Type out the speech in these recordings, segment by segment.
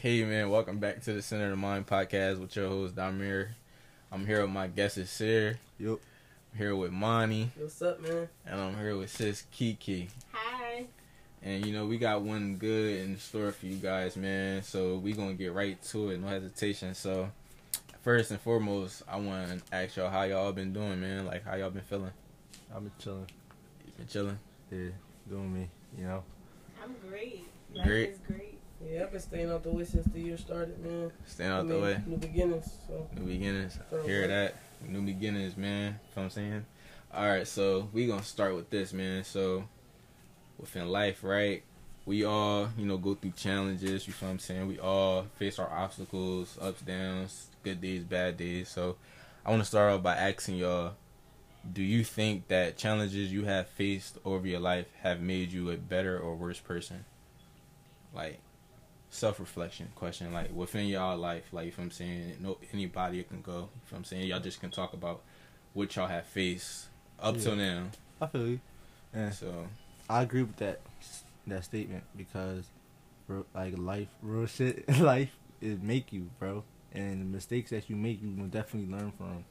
Hey man, welcome back to the Center of the Mind podcast with your host Damir. I'm here with my guest is Sir. Yup. I'm here with Monty, What's up, man? and I'm here with Sis Kiki. Hi. And you know we got one good in store for you guys, man. So we gonna get right to it, no hesitation. So first and foremost, I want to ask y'all how y'all been doing, man. Like how y'all been feeling? I've been chilling. You been chilling? Yeah, doing me. You know. I'm great. Life Great. is great. Yeah, I've been staying out the way since the year started, man. Staying I out the way. New beginnings. So New beginnings. Hear that? New beginnings, man. You know what I'm saying? Alright, so we gonna start with this, man. So within life, right? We all, you know, go through challenges, you know what I'm saying? We all face our obstacles, ups, downs, good days, bad days. So I wanna start off by asking y'all, do you think that challenges you have faced over your life have made you a better or worse person? Like self reflection question, like within y'all life, like if I'm saying no anybody can go. If I'm saying y'all just can talk about what y'all have faced up till now. I feel you. And So I agree with that that statement because, like life, real shit, life is make you, bro. And the mistakes that you make, you will definitely learn from.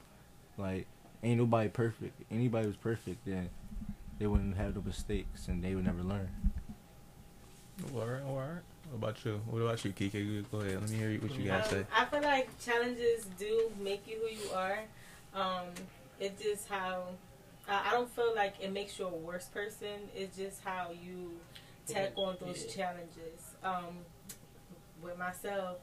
Like, ain't nobody perfect. Anybody was perfect, then they wouldn't have the mistakes, and they would never learn. alright, alright. What about you? What about you, Kiki? Go ahead. Let me hear what you guys Um, say. I feel like challenges do make you who you are. Um, it's just how I I don't feel like it makes you a worse person. It's just how you tackle on those Yeah. challenges. Um, with myself,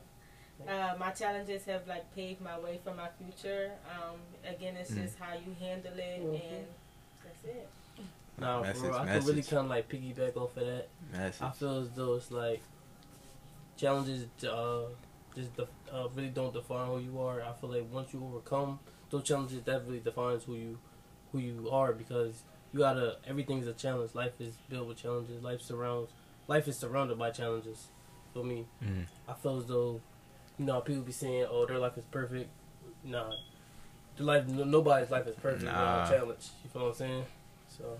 uh, my challenges have like paved my way for my future. Um, again, it's Mm. just how you handle it, Mhm. and that's it. Nah, Message, for real, I message. can really kind of like piggyback off of that. Message. I feel as though it's like challenges uh, just def- uh, really don't define who you are. I feel like once you overcome those challenges, that really defines who you who you are because you gotta everything's a challenge. Life is built with challenges. Life surrounds life is surrounded by challenges. For me, Mm. I feel as though you know people be saying, "Oh, their life is perfect." Nah, their life no, nobody's life is perfect Nah. without a challenge. You feel what I'm saying? So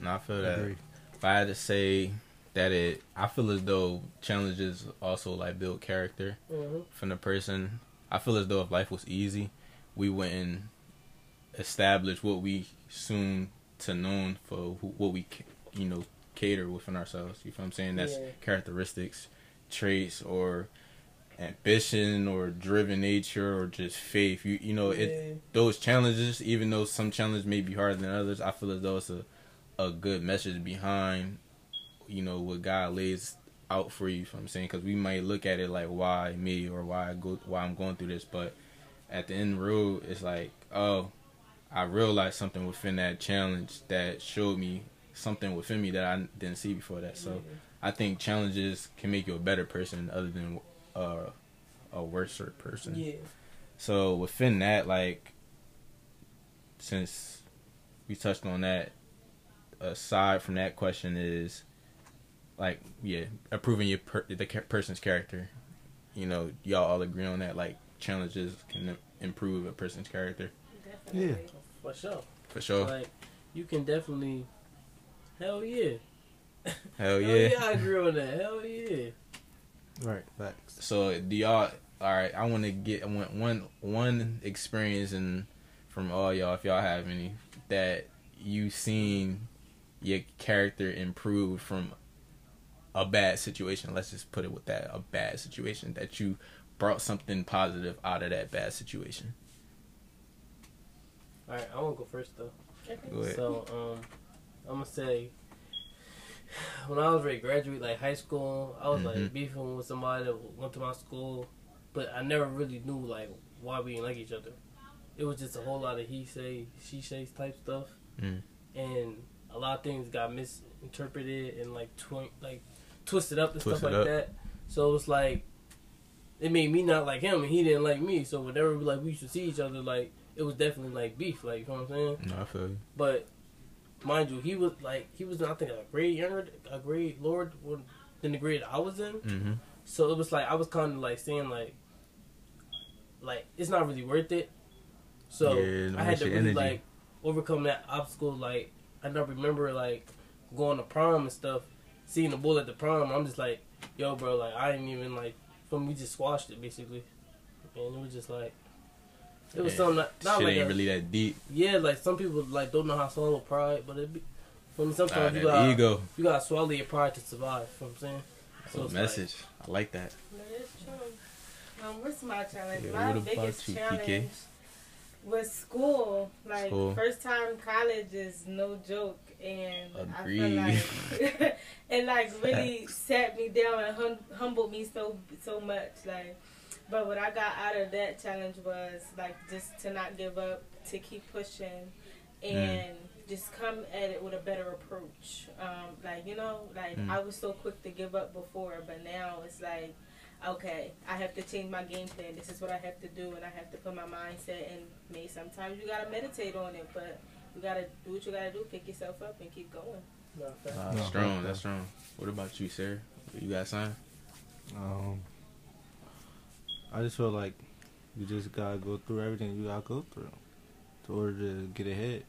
No, I feel that. Agree. If I had to say that it, I feel as though challenges also like build character. mhm. from the person. I feel as though if life was easy, we wouldn't establish what we soon to known for who, what we you know cater within ourselves. You feel what I'm saying? That's Yeah. characteristics, traits, or ambition, or driven nature, or just faith. You you know it Yeah. those challenges, even though some challenges may be harder than others, I feel as though it's a, a good message behind, you know, what God lays out for you. you know I'm saying because we might look at it like why me or why I go why I'm going through this, but at the end of the road, it's like oh, I realized something within that challenge that showed me something within me that I didn't see before that. So Yeah. I think challenges can make you a better person other than uh, a worse person. yeah. So within that, like, since we touched on that, aside from that question is, like, yeah, approving your per- the ca- person's character. You know, y'all all agree on that. Like, challenges can improve a person's character Definitely. For sure. for sure. Like you can definitely Hell yeah. Hell Hell oh, yeah. yeah, I agree on that. Hell yeah. Right. Facts. So do y'all? All right, I want to get I want one one experience and from all y'all, if y'all have any, that you seen your character improve from a bad situation. Let's just put it with that: a bad situation that you brought something positive out of that bad situation. Alright, I wanna go first though. Go. So, um, I'm gonna say when I was ready to graduate, like high school, I was Mhm. like beefing with somebody that went to my school, but I never really knew like why we didn't like each other. It was just a whole lot of he say, she says type stuff, Mm. and a lot of things got misinterpreted and like twi- like twisted up and stuff like up. that. So it was like it made me not like him, and he didn't like me. So whenever like we used to see each other, like it was definitely like beef. Like you know what I'm saying? No, I feel you. But mind you, he was like he was I think a grade younger, a grade lower than the grade I was in. Mm-hmm. So it was like I was kind of like saying like, like it's not really worth it. So Yeah, I had to really energy. like overcome that obstacle. Like I don't remember like going to prom and stuff, seeing the bull at the prom. I'm just like, yo, bro, like I didn't even like from we just squashed it basically, and it was just like it was Yeah. something not, not Shit like ain't a, really that deep. yeah, like some people like don't know how to swallow pride, but it be for me Nah, sometimes you that got ego. you gotta swallow your pride to survive. You know what I'm saying? So it's message. I like that. That is true. Um, what's my challenge? Yeah, my what about biggest you, challenge PK? was school. Like School. first time college is no joke, and Agreed. I feel like it like really sat me down and hum- humbled me so so much. Like, but what I got out of that challenge was like just to not give up, to keep pushing, and just come at it with a better approach. Um, like you know, like Mm. I was so quick to give up before, but now it's like okay, I have to change my game plan. This is what I have to do, and I have to put my mindset. And maybe sometimes you gotta meditate on it, but you gotta do what you gotta do. Pick yourself up and keep going. Nah, fact. Nah, strong. That's strong. What about you, sir? You got something? Um, I just feel like you just gotta go through everything you gotta go through in order to get ahead.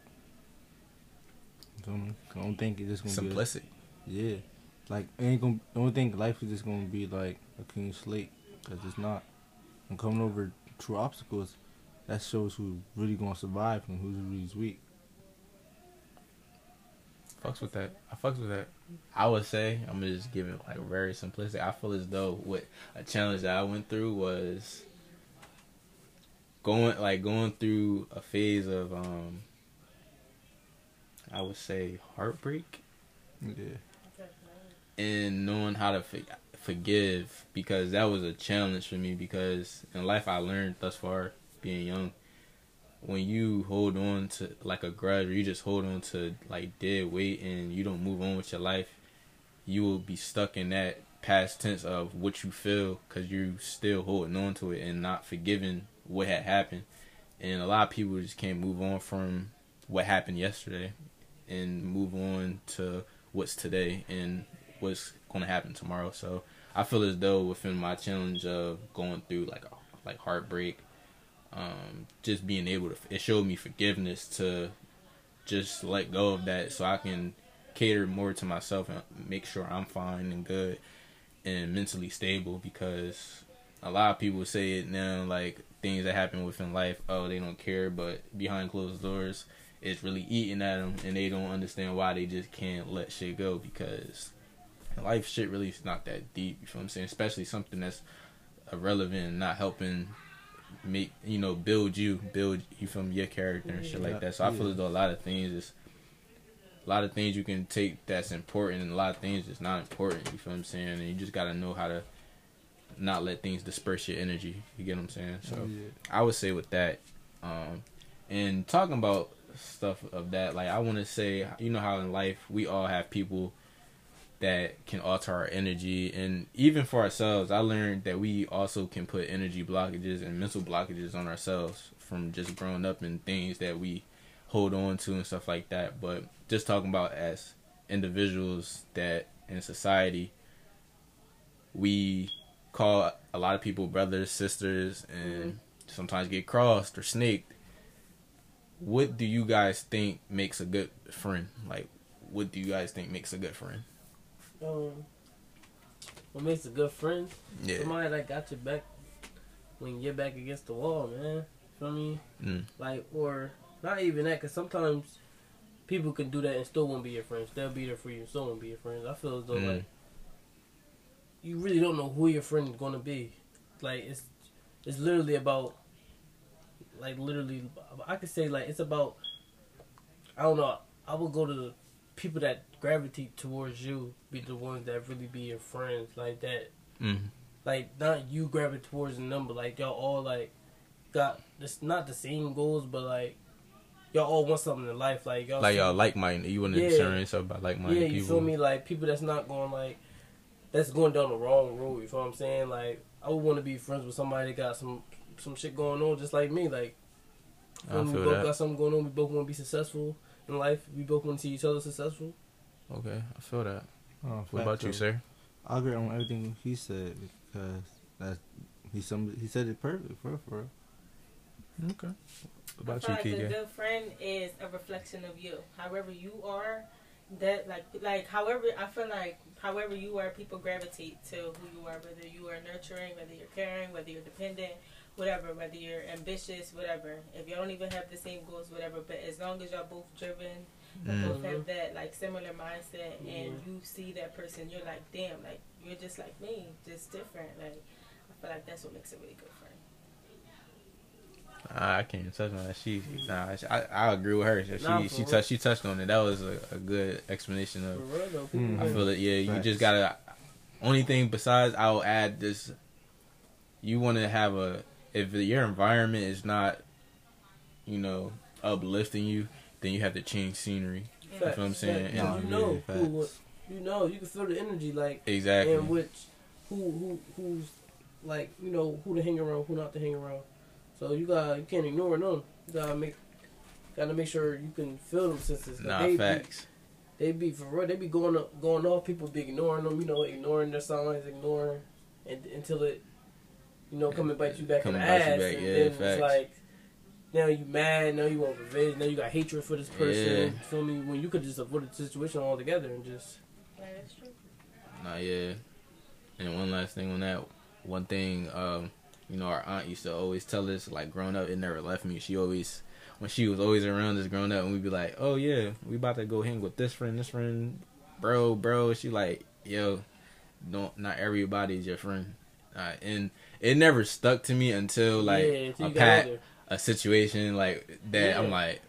You feel me? I don't think it's just gonna Simplicity. be. A, yeah, like ain't gonna. I don't think life is just gonna be like a clean slate because it's not. And coming over true obstacles, that shows who really gonna survive and who's really weak. Fucks with that. I fucks with that. I would say I'm gonna just give it like very simplistic. I feel as though what a challenge that I went through was going like going through a phase of um I would say heartbreak Yeah. and knowing how to for- forgive because that was a challenge for me because in life I learned thus far being young when you hold on to like a grudge or you just hold on to like dead weight and you don't move on with your life you will be stuck in that past tense of what you feel because you're still holding on to it and not forgiving what had happened and a lot of people just can't move on from what happened yesterday and move on to what's today and what's going to happen tomorrow. So I feel as though within my challenge of going through like like heartbreak, um, just being able to it showed me forgiveness to just let go of that so I can cater more to myself and make sure I'm fine and good and mentally stable because a lot of people say it now like things that happen within life oh they don't care but behind closed doors it's really eating at them and they don't understand why they just can't let shit go because life shit really is not that deep you feel what I'm saying? Especially something that's irrelevant and not helping make you know build you build you from your character and shit Yeah. like that so I feel Yeah. as though a lot of things is a lot of things you can take that's important and a lot of things that's not important you feel what I'm saying and you just gotta know how to not let things disperse your energy you get what I'm saying so yeah. I would say with that, um, and talking about stuff of that, like I want to say, you know how in life we all have people that can alter our energy, and even for ourselves, I learned that we also can put energy blockages and mental blockages on ourselves from just growing up and things that we hold on to and stuff like that. But just talking about as individuals that in society we call a lot of people brothers, sisters, and mm-hmm. sometimes get crossed or snaked. What do you guys think makes a good friend? Like, what do you guys think makes a good friend? Um, what makes a good friend? Yeah. Somebody that got your back when you get back against the wall, man. You Feel me? Mm. Like, or not even that, because sometimes people can do that and still won't be your friends. They'll be there for you and still won't be your friends. I feel as though, Mm. like, you really don't know who your friend is going to be. Like, it's it's literally about, like, literally, I could say, like, it's about, I don't know, I would go to the people that gravitate towards you, be the ones that really be your friends, like that Mm. like not you gravitate towards the number like y'all all like got it's not the same goals but like y'all all want something in life like y'all Like y'all like minded. You want to Yeah. yourself by like minded yeah people. you feel me like people that's not going like that's going down the wrong road you feel what i'm saying like i would want to be friends with somebody that got some some shit going on just like me like I when we both that. got something going on we both want to be successful in life we both want to see each other successful Okay, I feel that. Oh, What fact, about you, sir? I agree on everything he said because that's he some he said it perfect for real, for real. Okay. What I about feel you, like a good friend is a reflection of you. However you are, that like like however I feel like however you are, people gravitate to who you are. Whether you are nurturing, whether you're caring, whether you're dependent, whatever. Whether you're ambitious, whatever. If you don't even have the same goals, whatever. But as long as y'all both driven, Mm. both have that like similar mindset, and you see that person, you're like, damn, like you're just like me, just different. Like I feel like that's what makes a really good friend. I can't touch on that. She, nah, she- I, I agree with her. She, Nah, she, she touched, she touched on it. That was a, a good explanation of. real though, Mm. I feel it. Yeah, you Facts. just gotta. Only thing besides, I'll add this. You want to have a if your environment is not, you know, uplifting you, then you have to change scenery. Yeah. That's what I'm saying. Facts. And- you know, Yeah, who, you know, you can feel the energy like Exactly. and which who who who's like you know who to hang around, who not to hang around. So you got you can't ignore them. You gotta make gotta make sure you can feel them senses. Nah, they facts. Be, they be for real. They be going up, going off. People be ignoring them. You know, ignoring their signs, ignoring and until it, you know, come and bite you back Come in the you ass. back, and yeah, then facts. it's like. Now you mad. Now you want revenge. Now you got hatred for this person. Yeah. You feel me? When you could just avoid the situation altogether and just Yeah, that's true. Nah, yeah. And one last thing on that. One thing, um, you know, our aunt used to always tell us, like, growing up, it never left me. She always, when she was always around us growing up, and we'd be like, oh, yeah, we about to go hang with this friend, this friend, bro, bro. She like, yo, don't, not everybody's your friend. Uh, and it never stuck to me until, like, yeah, until a you pat, older. A situation like that. Yeah. I'm like,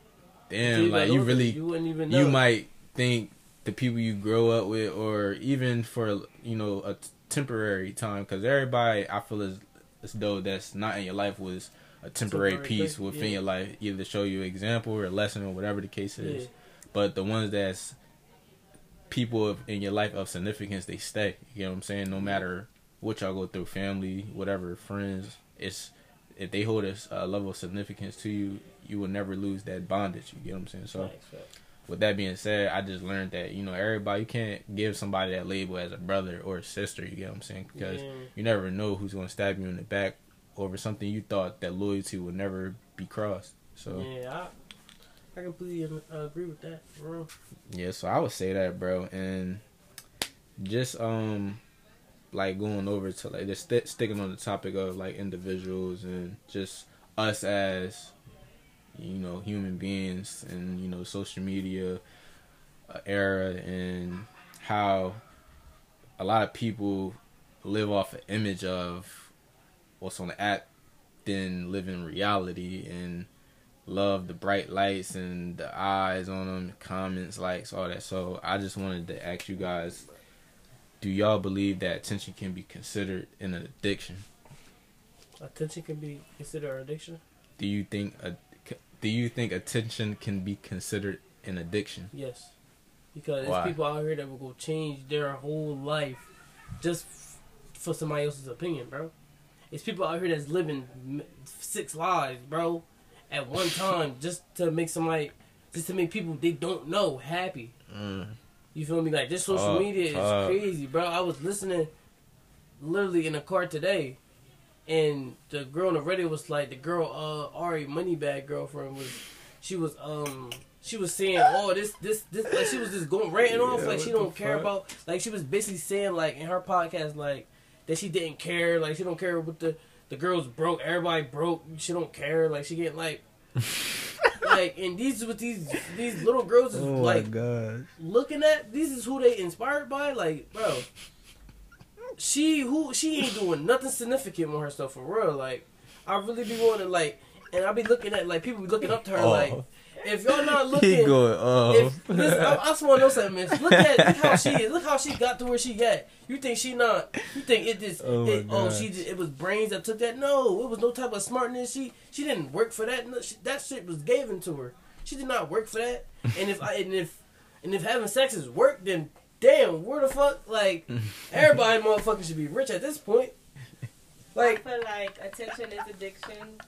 damn, like, you really, you wouldn't even know. you might think the people you grow up with or even for you know a t- temporary time because everybody i feel as as though that's not in your life was a temporary, Temporary piece thing, within yeah. your life either to show you an example or a lesson or whatever the case is Yeah. but the ones that's people of, in your life of significance they stay you know what i'm saying no matter what y'all go through family whatever friends it's if they hold a, level of significance to you you will never lose that bondage you get what i'm saying so with that being said, I just learned that you know everybody you can't give somebody that label as a brother or a sister. You get what I'm saying? Because Yeah. you never know who's going to stab you in the back over something you thought that loyalty would never be crossed. So yeah, Yeah, I, I completely uh, agree with that. bro. Yeah, so I would say that, bro, and just um like going over to like just st- sticking on the topic of like individuals and just us as you know human beings and you know social media uh, era and how a lot of people live off an image of what's on the app then live in reality and love the bright lights and the eyes on them comments likes all that. So i just wanted to ask you guys do y'all believe that attention can be considered an addiction Attention can be considered an addiction. do you think a, do you think attention can be considered an addiction Yes, because Why? there's people out here that will go change their whole life just f- for somebody else's opinion, bro. It's people out here that's living m- six lives, bro, at one time just to make somebody, just to make people they don't know happy. mm. You feel me? Like this social Talk, media is talk. crazy, bro. I was listening literally in a car today, and the girl on the radio was like, the girl, uh, Ari Moneybagg girlfriend was, she was, um, she was saying, oh, this, this, this, like she was just going ranting off, like she don't care fuck? about, like she was basically saying, like in her podcast, like that she didn't care, like she don't care what the the girls broke, everybody broke, she don't care, like she getting like. like and these with these these little girls is Oh like god. looking at these is who they inspired by like bro she who she ain't doing nothing significant with herself for real like i really be wanting like and i be looking at like people be looking up to her Oh. like if y'all not he looking going oh if this, I, I just want to know something, man. Look at look how she is. Look how she got to where she at. You think she not? You think it just? Oh, it, oh, she just, it was brains that took that? No, it was no type of smartness. She she didn't work for that. No, she, that shit was given to her. She did not work for that. And if I and if and if having sex is work, then damn, where the fuck? Like everybody, motherfucker, should be rich at this point. Like I feel like attention is addiction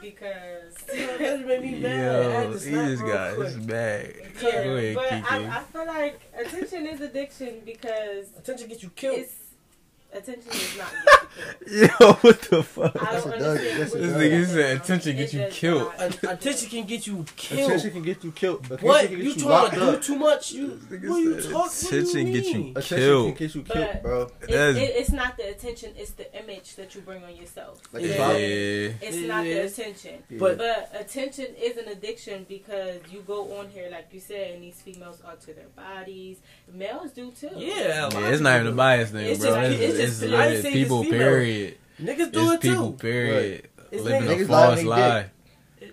because that made me mad. I had Yo, to he snap just got quick. his bag. yeah, Go ahead, but Kiki. I, I feel like attention is addiction because Attention gets you killed. It's attention is not get. Yo, what the fuck? I don't it understand. Yes, what it This you're nigga saying said attention get you killed. not. Attention can get you killed. Attention can get you killed. What? get You you trying to do up. too much? You This nigga what you said talk? What do attention you get you mean? Attention Killed. can get you killed, bro. It, That's- it, it's not the attention; it's the image that you bring on yourself. Like Yeah. Yeah. It's It not the attention. Yeah. But- But attention is an addiction because you go on here, like you said, and these females alter their bodies. Males do too. Yeah, Yeah, it's not even a bias thing, It's bro. Just- it's, it's it's, I ain't it's saying it's people, female. period. Niggas do It's it people, too. period. It's Living niggas- a Niggas lie false lie. their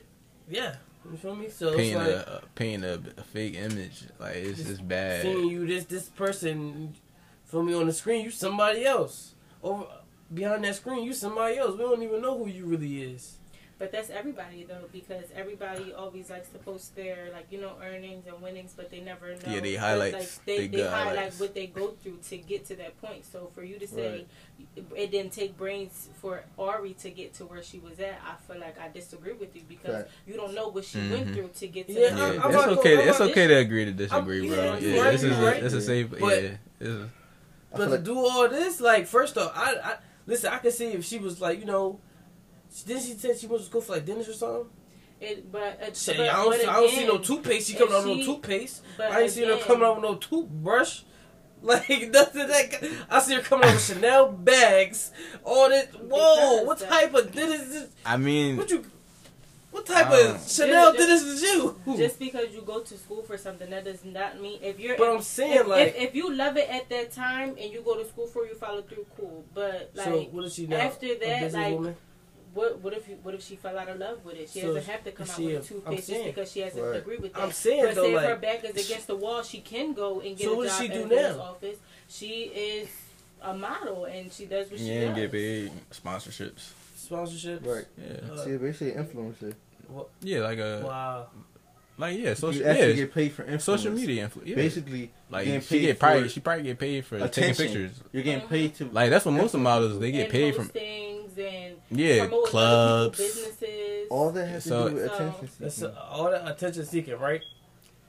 Yeah, you feel me? So Painting it's like a, painting a, a fake image. Like, it's Just just bad. seeing you this this person, feel me on the screen. You somebody else. Over behind that screen, you somebody else. We don't even know who you really is. But that's everybody though, because everybody always likes to post their like you know earnings and winnings, but they never know. Yeah, they but, highlights. Like, they They they, highlight highlights. what they go through to get to that point. So for you to say Right. it, it didn't take brains for Ari to get to where she was at, I feel like I disagree with you because Right. you don't know what she Mhm. went through to get to Yeah, that Yeah, I'm- point. I'm it's okay. gonna- It's okay to agree to disagree, I'm- bro. yeah, Yeah, you're right, this is you're a, right. it's a safe. But- yeah, it's a, I But to like do all this, like, first off, I, I listen. I can see if she was like, you know, didn't she say she wants to go for like dinners or something? It, but, uh, Shit, but, I don't, but see, I don't see no toothpaste. She coming out with no toothpaste. But I ain't seen her coming out with no toothbrush. Like nothing that I see her coming out with Chanel bags. All this. Whoa! Because What that- type of dentist is? this? I mean, What you? What type I of Chanel Just- dentist is you? Just because you go to school for something, that does not mean if you're. But I'm saying if, like. if, if you love it at that time and you go to school for, it, you follow through, cool. But like, so what is she now? after A that, like, businesswoman? What what if you, what if she fell out of love with it? She So, doesn't have to come out with a- a I'm toothpaste just because she has a Right. degree with that. I'm saying but though, say if her back is against the wall, she can go and get So a what does job she do in a business now? office. She is a model and she does what she yeah, does. and get paid sponsorships. sponsorship. right. Yeah, Uh, See, basically influencer. yeah, like a Wow. like yeah, social you actually yeah, get paid for influence. social media influ- yeah. Basically, Like getting she get probably she probably get paid for attention. taking pictures. you're getting Mhm. paid to Like that's what most of models they get and paid from. Postings and Yeah, promote clubs. businesses. all that has So- to do with So- attention. That's seeking. uh, all that attention seeking, right?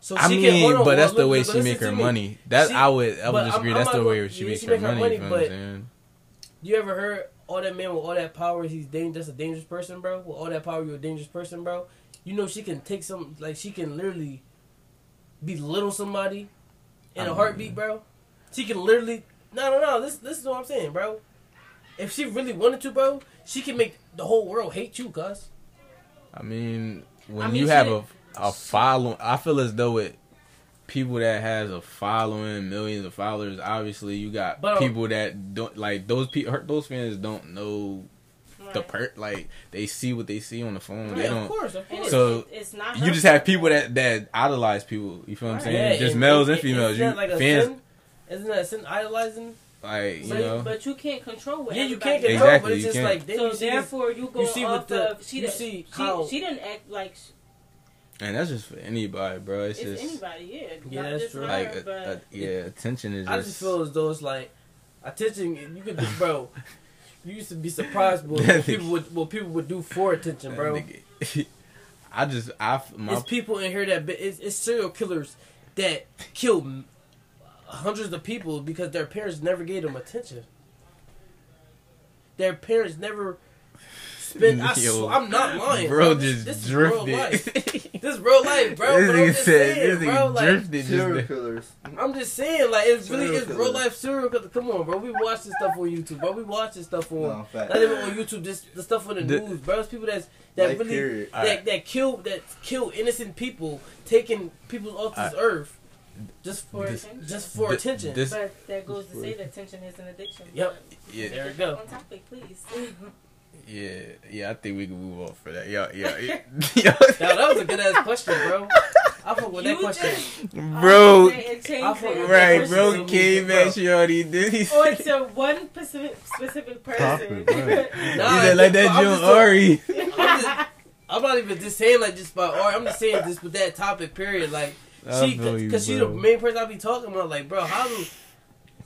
So I she mean, can, hold on, but that's look, the way look, she make her me. money. That She- I would I but would I'm- disagree. I'm That's the way gonna- she yeah, makes she her make her money. money, you know what I'm but- You ever heard all that man with all that power? He's dang, that's a dangerous person, bro. With all that power, you're a dangerous person, bro. You know she can take some, like she can literally belittle somebody in I a mean- heartbeat, bro. She can literally, no, no, no. This, this is what I'm saying, bro. If she really wanted to, bro, she can make the whole world hate you, cuz. I mean, when I mean, you have didn't- a a following, I feel as though it people that has a following, millions of followers. Obviously, you got But, um, people that don't like those people. Those fans don't know the Right. per like they see what they see on the phone. They don't. of course, of course. So, it's, it's not You just have people that that idolize people. You feel what I'm Right. saying? Yeah, just and- males and and- females. Isn't You that like a fans sin? Isn't that a sin idolizing? Like you But, know. but you can't control what Yeah, you can't control, Exactly, but it's just can't. like then So you see this- therefore, you go see off what the- of she. you see she, how- she didn't act like sh- and that's just for anybody, bro. It's, it's, just anybody. Yeah, Yeah, not that's true. her, like uh, but uh, yeah, attention is I just. just feel as though it's like attention. You could, just, bro. You used to be surprised what, what people would what people would do for attention, bro. Nigga. I just I my It's people in here that it's, it's serial killers that kill m- hundreds of people because their parents never gave them attention. Their parents never spent. I sw- I'm not lying, bro, This- just this is real life. drifted. This is real life, bro. this but I'm nigga just said saying, this bro. nigga Like, drifted Serial just. killers. I'm just saying, like it's really it's real life serial killers. Come on, bro. We watch this stuff on YouTube, bro. We watch this stuff on No, fact. not even on YouTube. This the stuff on the, The- news, bro. It's people that's that Life really period. that Alright. that kill that kill innocent people, taking people off this Alright. earth just for This- attention. just for Th- attention. this- but that goes to say that attention is an addiction. Yep. Yeah, there we go. On topic, please. yeah, yeah. I think we can move on for that. Yeah, yeah, yeah. Yo, Now that was a good ass question, bro. I fuck with that question. just- bro. It changed I fuck it. with Right, bro. question. Came Bro. at you already did. He Or said, to one specific specific person. Topic, right. Nah, he said like that I'm June just Ari. I'm, just, I'm not even just saying like just about art. I'm just saying just with that topic. Period. Like I she, because she the main person I be talking about. Like, bro, how do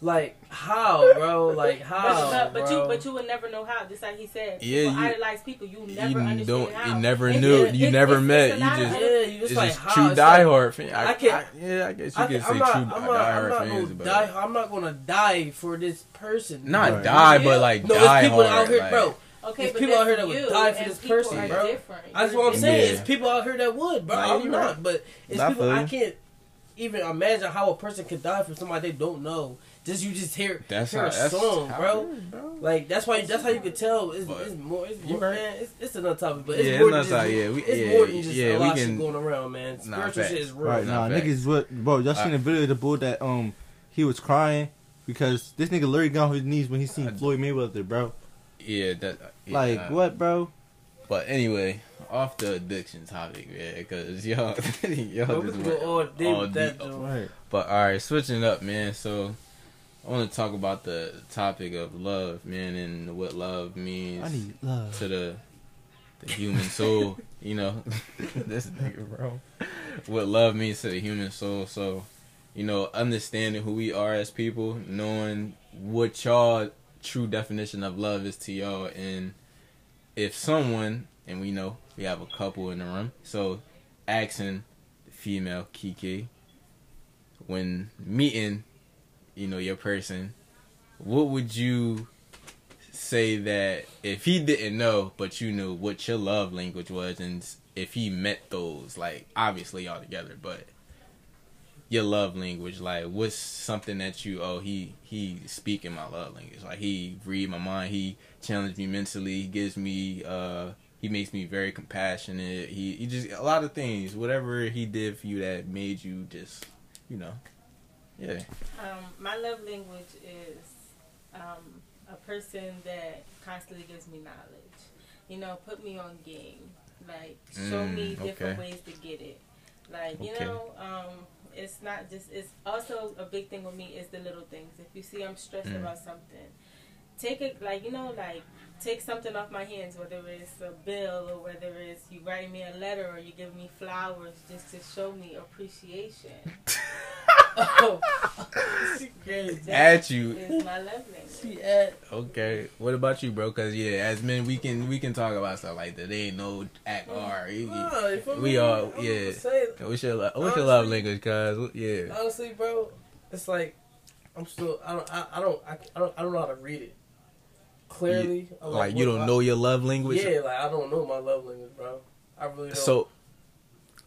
Like how, bro? Like how, But, but, but bro? you but you would never know how. Just like he said, Yeah, people you- idolize people. You never you understand don't, how. you never knew, it's- you it's- never it's- met, you just, yeah, you just it's like just how true it's like- diehard fan. I, I can't- I- yeah, I guess you I, could say am not, true I'm not, I'm diehard not fans, gonna die. I'm not gonna die for this person. not Right. die, but like no, die people out here, bro. Okay, There's but people out here that would you, die for and this people person, are bro. different. That's You're what I'm saying. Yeah. It's people out here that would, bro. Nah, I'm not, right. but it's Nah, I people feel I can't even imagine how a person could die for somebody they don't know. Just you just hear That's hear how, a that's song, how bro. it is, bro. Like that's why that's how you can tell. It's, it's more. It's more. right. Man, it's, it's another topic, but it's Yeah, more it's than just. that, yeah, we- it's yeah, more than just yeah, a we lot of can- shit going around, man. Nah, Spiritual shit is real. Right, Nah, nah, niggas what bro, y'all seen the video of the boy that um he was crying because this nigga literally got on his knees when he seen I- Floyd Mayweather, bro. Yeah, that. Yeah, Like nah. what, bro? But anyway, off the addiction topic, man, because y'all, y'all Bro, just went all day all with that. deep. though. Right. But all right, switching up, man. So I want to talk about the topic of love, man, and what love means I need love. to the the human soul. you know, this nigga, bro. What love means to the human soul. So, you know, understanding who we are as people, knowing what y'all true definition of love is to y'all, and if someone, and we know we have a couple in the room, so asking the female Kiki when meeting, you know, your person, what would you say that if he didn't know, but you knew what your love language was, and if he met those, like obviously all together, but your love language, like what's something that you oh he he speaking my love language, like he read my mind, he challenged me mentally, he gives me uh he makes me very compassionate, he he just a lot of things, whatever he did for you that made you just you know yeah Um, my love language is um, a person that constantly gives me knowledge. You know, put me on game. Like, show Mm, me different okay. ways to get it. Like, you know, um, it's not just. It's also a big thing with me is the little things. If you see I'm stressed Mm. about something, take it like you know, like take something off my hands. Whether it's a bill or whether it's you writing me a letter or you give me flowers, just to show me appreciation. Oh, she at you Is my love language. She at Okay, what about you, bro? Because yeah, as men, we can we can talk about stuff like that. They ain't no act or you- you- Nah, you feel we me? all- I'm yeah. gonna say, What's your lo- what's your love language? Cause yeah, honestly, bro, it's like I'm still. I don't. I, I don't. I, I don't. I don't know how to read it clearly. I'm like you don't I- know your love language. Yeah, like I don't know my love language, bro. I really don't. So,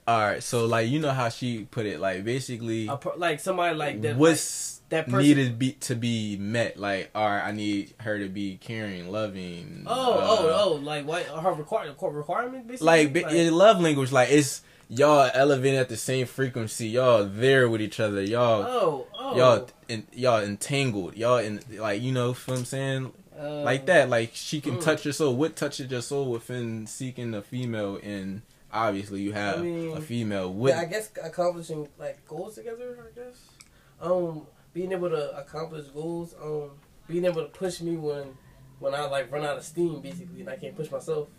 all right, so like you know how she put it, like basically, pro- like somebody like that. what's that person- needed be to be met? Like, all right, I need her to be caring, loving. Oh, uh, oh, oh! Like what? Her require requirement, basically. like, ba- your love language, like it's y'all elevating at the same frequency. Y'all there with each other. Y'all oh, oh, y'all in, y'all entangled y'all in like you know what i'm saying uh, like that like she can mm. touch your soul what touches your soul within seeking a female and obviously you have I mean, a female with. Yeah, I guess accomplishing like goals together. I guess. Um, being able to accomplish goals. Um, being able to push me when when I like run out of steam, basically, and I can't push myself.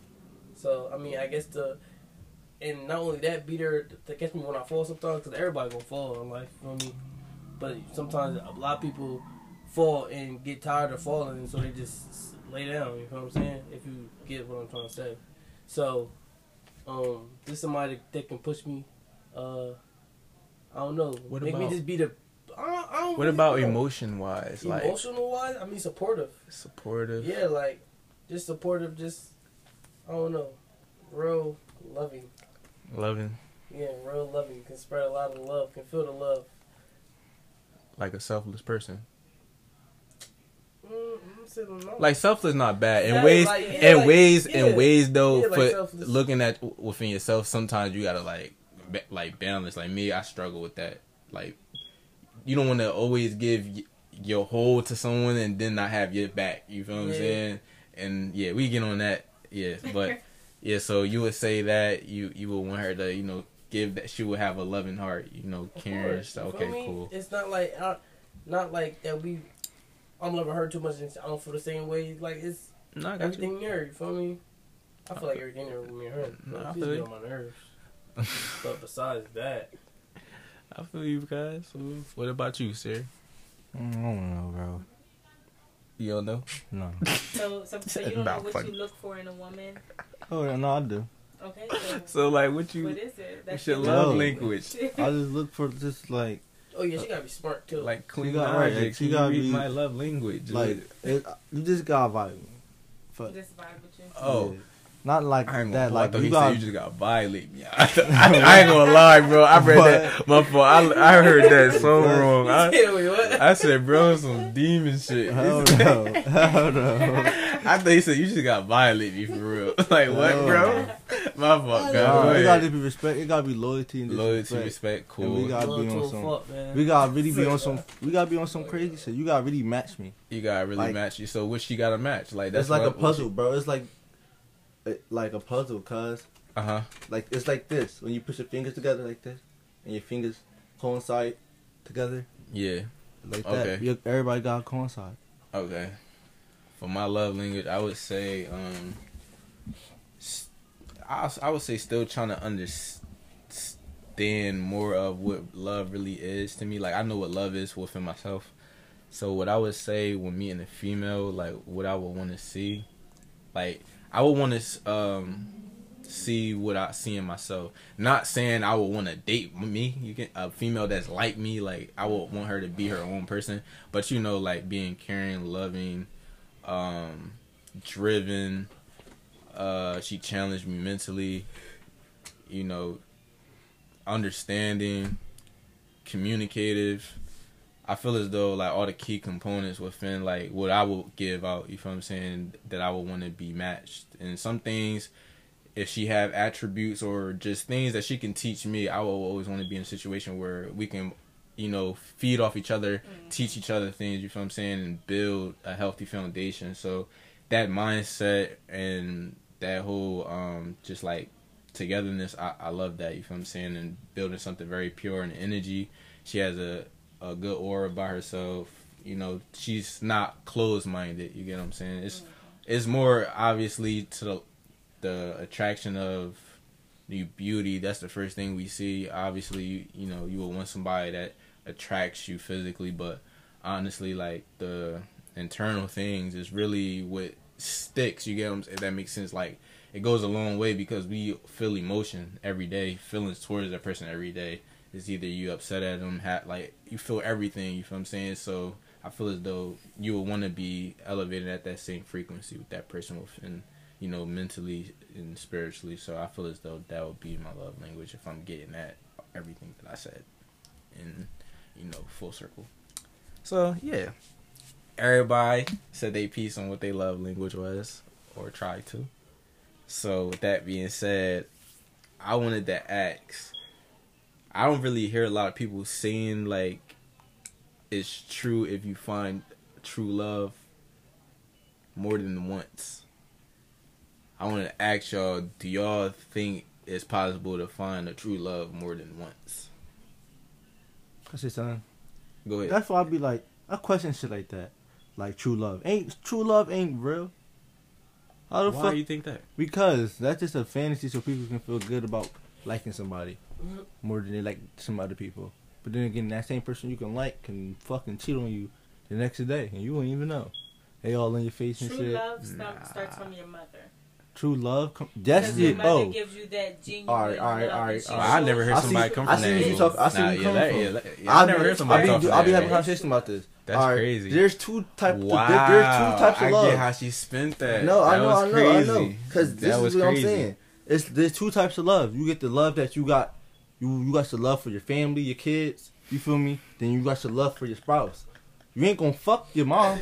So I mean, I guess the and not only that, be there to catch me when I fall sometimes, because everybody gonna fall in life. You know what I mean? But sometimes a lot of people fall and get tired of falling, and so they just lay down. You know what I'm saying? If you get what I'm trying to say. So, um, just somebody that can push me. Uh, I don't know. What Make me about- just be the. I don't, I don't what really about know. emotion wise like Emotional wise, I mean supportive. supportive Yeah, like just supportive. Just I don't know, real loving. loving Yeah, real loving. Can spread a lot of love. Can feel the love. like a selfless person Mm, I'm saying no. Mm, like selfless is not bad. In Yeah, ways like- yeah, in like- ways yeah. in ways though Yeah, like for selfless. looking at within yourself sometimes you gotta like ba- like balance. Like me i struggle with that. Like you don't want to always give y- your whole to someone and then not have your back. You feel what i'm saying? And yeah we get on that. Yeah but yeah so you would say that you you would want her to you know give that she would have a loving heart you know Of caring course, okay cool. It's not like I, not like that. We I'm loving her too much and I don't feel the same way. Like it's no, I got you. everything there. You feel me? I feel like everything there with me and her. No, But I she's feel get you. on my nerves. but besides that, I feel you guys. What about you, sir? I don't know, bro. You don't know? No. So, so, so you don't know what funny. you look for in a woman. Oh yeah, no, I do. Okay. So, So like, what you? what is it? What's your your love No. language? I just look for just like Oh yeah, she gotta be smart too. Like clean she got- right, logic. like, Can you you gotta read be- my love language? like it, you just gotta vibe. Fuck. Just vibe with you. oh. Yeah. Not like I ain't that. lie, I Like thought you he got. said you just got violate me. I, I ain't gonna lie, bro. I read that. My fault. I, I heard that so What? wrong. I, what? I said, bro, some demon shit. Hell no. Hell no. I thought he said you just got violate me for real. like what, No. bro? My fault, Nah, God. it gotta be respect. It gotta be loyalty and Loyalty, disrespect. respect, And we got- gotta be on some- fuck. We gotta really be on some. We gotta be on some crazy shit. You gotta really match me. You gotta really like- match you. So which you gotta match? Like that's It's like a puzzle, bro. It's like, it, like a puzzle, cause Uh huh. like it's like this when you put your fingers together like this, and your fingers coincide together Yeah. like that. Okay. You- everybody gotta coincide. Okay. For my love language, I would say, um, s- I, I would say still trying to understand more of what love really is to me. Like I know what love is within myself. So what I would say when meeting a female, like what I would want to see, like I would want to um see what I see in myself. Not saying I would want to date me. You can a female that's like me. Like I would want her to be her own person. But you know, like being caring, loving, um, driven. Uh, she challenged me mentally. You know, understanding, communicative. I feel as though like all the key components within like what I will give out, you feel what I'm saying, that I would want to be matched. And some things if she have attributes or just things that she can teach me, I will always want to be in a situation where we can, you know, feed off each other, teach each other things, you feel what I'm saying, and build a healthy foundation. So that mindset and that whole um just like togetherness, I, I love that, you feel I'm saying, and building something very pure and energy. She has a a good aura by herself. You know, she's not closed minded. You get what I'm saying? It's it's more obviously to the the attraction of the beauty. That's the first thing we see. Obviously, you, you know, you will want somebody that attracts you physically, but honestly, like the internal things is really what sticks. You get them? If that makes sense. Like it goes a long way because we feel emotion every day, feelings towards that person every day. It's either you upset at them, ha- like you feel everything. You feel I'm saying? So I feel as though you would want to be elevated at that same frequency with that person within, you know, mentally and spiritually. So I feel as though that would be my love language if I'm getting at everything that I said in, you know, full circle. So yeah, everybody said they piece on what they love language was or tried to. So with that being said, I wanted to ask. I don't really hear a lot of people saying like it's true if you find true love more than once. I want to ask y'all, do y'all think it's possible to find a true love more than once? I say something. Go ahead. That's why I'd be like, I question shit like that. Like true love ain't true love ain't real. How the Why fuck? do you think that? Because that's just a fantasy, so people can feel good about liking somebody more than they like some other people. But then again, that same person you can like can fucking cheat on you the next day, and you won't even know. They all in your face and True shit. True love start, Nah. starts from your mother. True love, come, that's it. mother Oh, gives you that genuine all right, all right, all right. All right. I never heard I somebody see- come I from see that. you talk- I see Nah, you yeah, come that- from. yeah, that- yeah, I never heard somebody I come be, from I be having a conversation about this. That's Alright, crazy. There's two types. Wow, There, there's two types of I love. get how she spent that. No, I know, was I know, I know. crazy. Because That this was is what crazy. I'm saying. It's there's two types of love. You get the love that you got, you you got the love for your family, your kids. You feel me? Then you got the love for your spouse. You ain't gonna fuck your mom.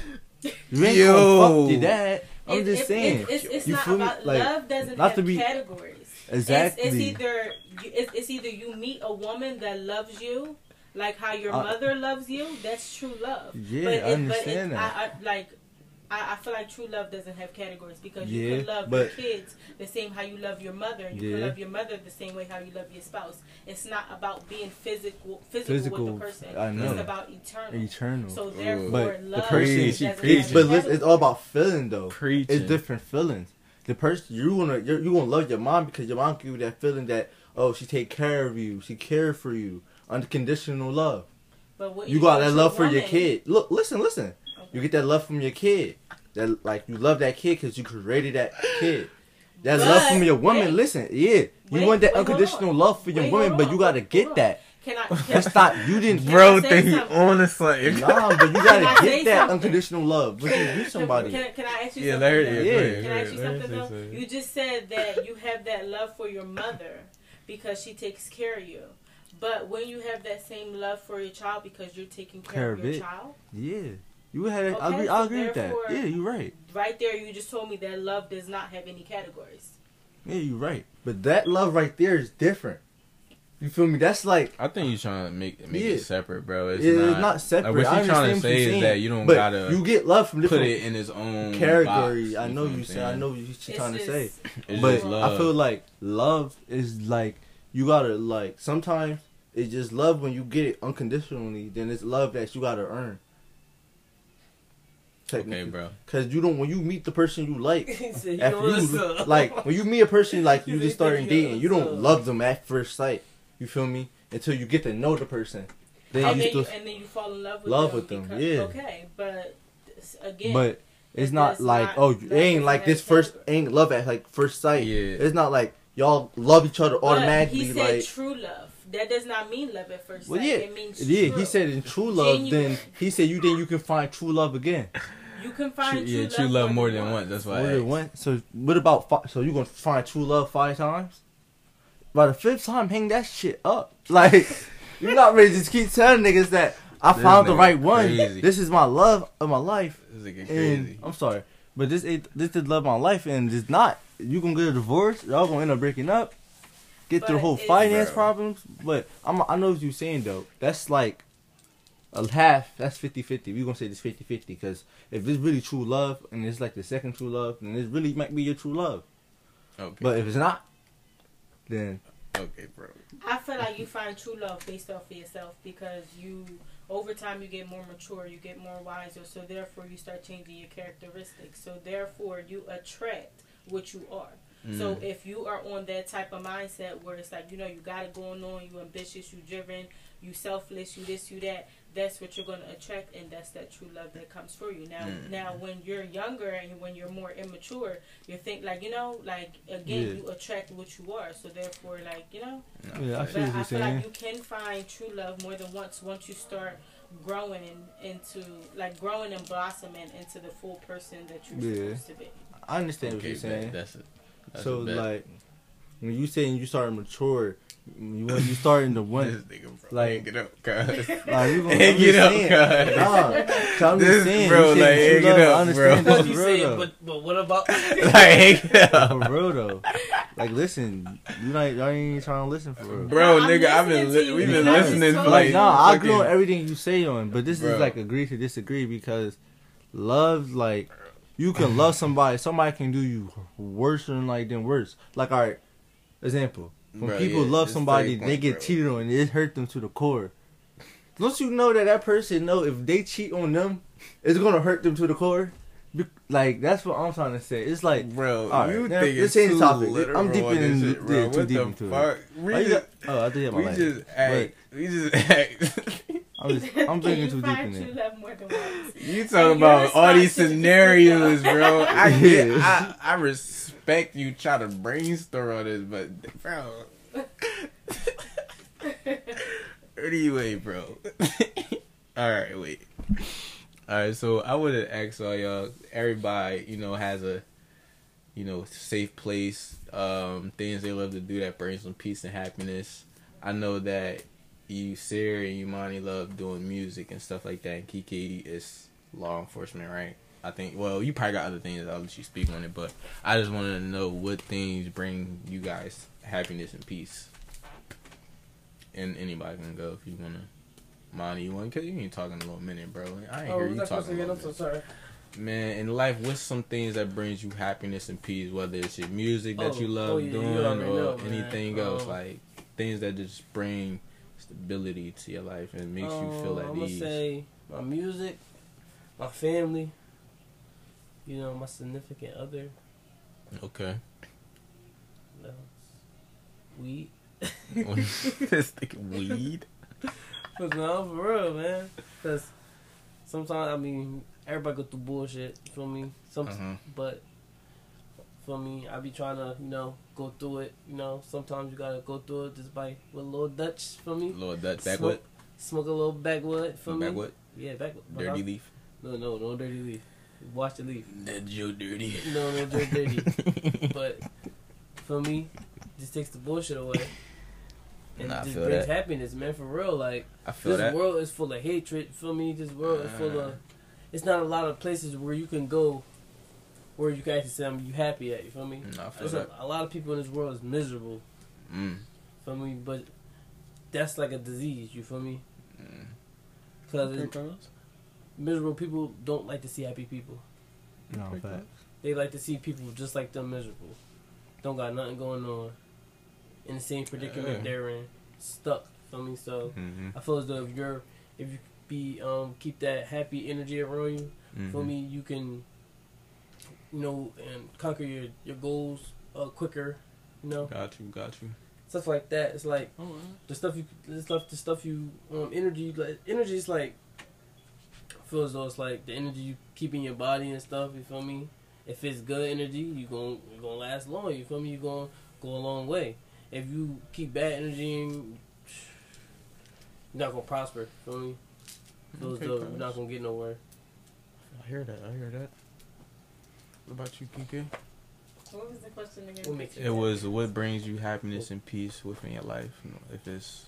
You ain't Yo. gonna fuck your dad. I'm It- just it- saying. it- it's, it's You not feel about Like, love. Doesn't not have to be- categories. exactly. It's, it's either you, it's, it's either you meet a woman that loves you, like how your I- mother loves you. That's true love. Yeah, but I understand but it, that. I, I, like. I, I feel like true love doesn't have categories because you Yeah, can love but- your kids the same how you love your mother, and you can Yeah. love your mother the same way how you love your spouse. It's not about being physical, physical, Physical, with the person. I know. It's about eternal. eternal. So Ooh. therefore, But the love person- She doesn't but listen, it's all about feeling though. Preaching. It's different feelings. The person you wanna you're, you gonna love your mom because your mom give you that feeling that oh she take care of you, she care for you, unconditional love. But what You got that with love for your kid. Look, listen, listen. Okay. You get that love from your kid. That like you love that kid because you created that kid. That But- love from your woman. wait. Listen, yeah, you Wait, want that wait, unconditional love for your Wait, woman, but you gotta get that. Can I? Can, That's not you didn't. Bro, say think you something? on to something. Nah, but you gotta get that something? unconditional love when you meet somebody. can, can I ask you Yeah, something? Larry, though? yeah, Yeah. go Can I ask you Larry, something say though? something. You just said that you have that love for your mother because she takes care of you. But when you have that same love for your child because you're taking care, Care of of your it. child, Yeah, you had. I Okay, agree. so I agree with that. Yeah, you're right. right there you just told me that love does not have any categories. Yeah, you're right. But that love right there is different. You feel me? That's like I think you're trying to make make Yeah. it separate, bro. It's it's not. not, separate. Like, what I you trying to say is saying, that you don't but gotta you get love from different put it in its own category. box, I know you I'm say. I saying? know what you're It's trying to say. But. I feel like love is like you gotta like sometimes it's just love when you get it unconditionally. Then it's love that you gotta earn. Okay, bro. Because you don't when you meet the person you like. He said, you After you like when you meet a person like you You just think starting dating, you don't love them at first sight. You feel me? Until you get to know the person. Then and, you then still you, and then you fall in love with Love them. with them, because- yeah. Okay, but again, But it's not like not- oh it ain't like this first ain't love at like first sight. Yeah. It's not like y'all love each other but automatically he said like true love. That does not mean love at first Well sight. yeah. It means Yeah, true. he said in true love Genuine. then he said you then you can find true love again. you can find True- true, yeah, true love more than once. That's why. More I than asked. one. So what about fi- so you gonna find true love five times? By the fifth time, hang that shit up. Like you're not ready to just keep telling niggas that I This found the right one. crazy. This is my love of my life. This nigga And crazy. I'm sorry, but this ain't this is love of my life, and it's not. You gonna get a divorce. Y'all gonna end up breaking up. Get through But whole it's- finance Bro. problems. But I'm, I know what you're saying though. That's like a half. That's 50-50. We're gonna say this 50-50 because if it's really true love and it's like the second true love, then it really might be your true love. Okay. But if it's not, then okay, bro. I feel like you find true love based off of yourself because you over time you get more mature, you get more wiser, so therefore you start changing your characteristics. So therefore you attract what you are. So Mm. if you are on that type of mindset where it's like, you know, you got it going on, you ambitious, you driven, you selfless, you this, you that, that's what you're gonna attract and that's that true love that comes for you. Now Mm. now when you're younger and when you're more immature, you think like, you know, like again Yeah. you attract what you are. So therefore like, you know, Yeah, I feel but what I feel saying. like you can find true love more than once once you start growing into like growing and blossoming into the full person that you're Yeah. supposed to be. I understand Okay, what you're saying. bet. That's it. That's so like when you saying you start mature, you when you starting to this one. nigga, bro. like- Hang it up, cuz. Like, you gonna, Hang I'm it just up, saying. cuz. Nah, 'cause I'm This- just saying, bro, you like, saying hang true I up, understand bro. that's real saying, though. but but what about? like, hang. For real though. Like listen, you like y'all ain't even trying to listen for real. Bro, I'm nigga, I've been li- we've been because listening just for like Like nah, I agree on everything you say on, but this Bro. is like agree to disagree because love like you can love somebody, somebody can do you worse than like than worse. Like all right, example. When Bro, people yeah, love somebody, straight they get bro. cheated on, it hurt them to the core. Don't you know that that person know if they cheat on them, it's gonna hurt them to the core? Be- Like that's what I'm trying to say. It's like Bro, right, you now, think this ain't the topic. I'm deep in- shit, yeah, bro. too what deep into it. We oh, you just, oh, I my we just act. We just act. I'm just I'm thinking you too deep find in true it. love more than. You And talking your about all these scenarios, bro? I get, Yeah. I, I respect you try to brainstorm on this, but bro, anyway, bro. all right, wait. All right, so I would have asked all y'all. Everybody, you know, has a, you know, safe place. Um, things they love to do that brings them peace and happiness. I know that you, Sarah, and Imani love doing music and stuff like that. And Kiki is law enforcement, right? I think. Well, you probably got other things. I'll let you speak on it, but I just wanted to know what things bring you guys happiness and peace. And anybody can go if you wanna. Monty, you want? Cause you ain't talking a little minute, bro. I ain't Oh, hear you talking. question a little I'm so sorry. Man, in life, what's some things that brings you happiness and peace? Whether it's your music that Oh, you love oh, yeah, you doing or know, man. anything else, Um, like things that just bring stability to your life and makes you feel Um, at I'm gonna ease. say my music, my family. You know, my significant other. Okay. What else? Weed. this nigga weed. Cause no, for real, man. Cause sometimes I mean everybody go through bullshit. You feel me? Some, Uh-huh. but for me, I be trying to you know go through it. You know, sometimes you gotta go through it just by with a little Dutch for me. Lord, that Smoke- backwood, Smoke a little backwood for me. backwood, Yeah, backwood. dirty uh-huh. leaf. No, no, no dirty leaf. Watch the leaf. That's your dirty. No, no dirty. dirty. but for me, just takes the bullshit away. And Nah, just brings that. happiness, man, for real. Like I feel this that. world is full of hatred. for me? This world is full of. Uh. It's not a lot of places where you can go, where you can actually say I'm you happy at. You feel me? Nah, I feel There's that. a, a lot of people in this world is miserable. Mm. Feel me? But that's like a disease. You feel me? Mm. Because miserable people don't like to see happy people. No, Pretty fact. They like to see people just like them miserable. Don't got nothing going on. In the same predicament Yeah. they're in. Stuck. Feel me? So hmm I feel as though if you're if you be um keep that happy energy around you, hmm for me you can you know and conquer your your goals uh quicker, you know. Got you, got you. Stuff like that. It's like Oh, the stuff you the stuff the stuff you um energy like energy is like I feel as though it's like the energy you keep in your body and stuff, you feel me? If it's good energy, you gon' you gonna last long, you feel me? You gonna go a long way. If you keep bad energy in, you're not gonna prosper, feel me? Feel Okay, though you're not gonna get nowhere. I hear that. I hear that. What about you, Kike? What was the question again? What makes you It was what brings you happiness and peace within your life. You know, if it's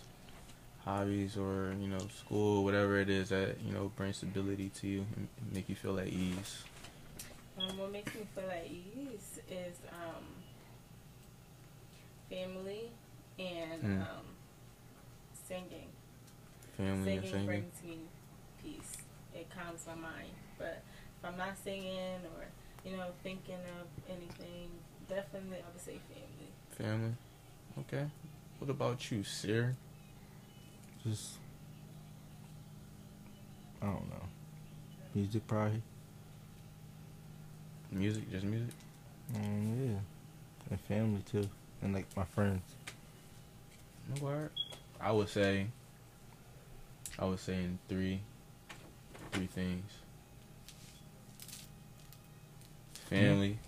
hobbies or you know school, whatever it is that you know brings stability to you and make you feel at ease. Um, what makes me feel at ease is um, family and Mm. um, singing. Family and singing singing. brings me peace. It calms my mind. But if I'm not singing or you know thinking of anything, definitely I would say family. Family. Okay. What about you, sir? Just, I don't know. Music probably. Music, just music. Um, yeah. And family too. And like my friends. No word. I would say. I would say in three, three things. Family.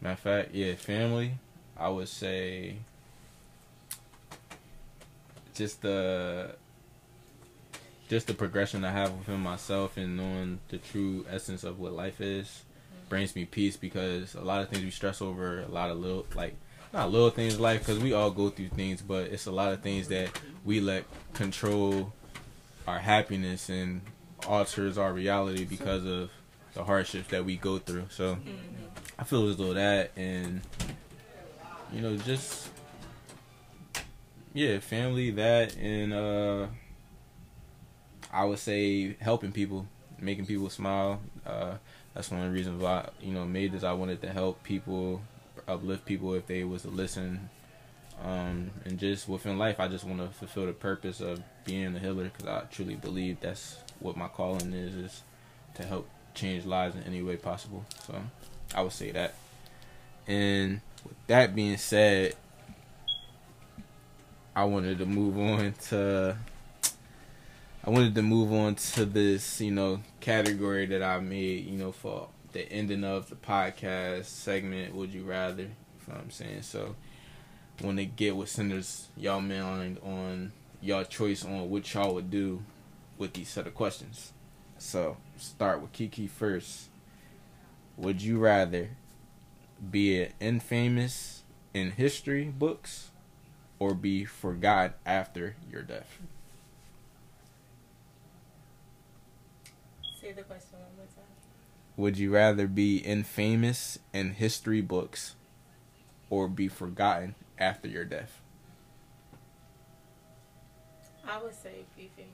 Matter of fact, yeah, family. I would say. Just the. Just the progression I have within myself and knowing the true essence of what life is brings me peace because a lot of things we stress over, a lot of little like not little things in life because we all go through things, but it's a lot of things that we let control our happiness and alters our reality because of the hardships that we go through. So I feel as though that and you know just yeah, family that and uh I would say helping people, making people smile. Uh that's one of the reasons why you know made this. I wanted to help people, uplift people if they was to listen, um, and just within life, I just want to fulfill the purpose of being a healer because I truly believe that's what my calling is: is to help change lives in any way possible. So I would say that. And with that being said, I wanted to move on to I wanted to move on to this, you know, category that I made, you know, for the ending of the podcast segment, Would You Rather? You know what I'm saying? So want to get what senders y'all mailing on y'all choice on what y'all would do with these set of questions. So start with Kiki first. Would you rather be infamous in history books or be forgotten after your death? Say the question one more time. Would you rather be infamous in history books or be forgotten after your death? I would say be famous in history books.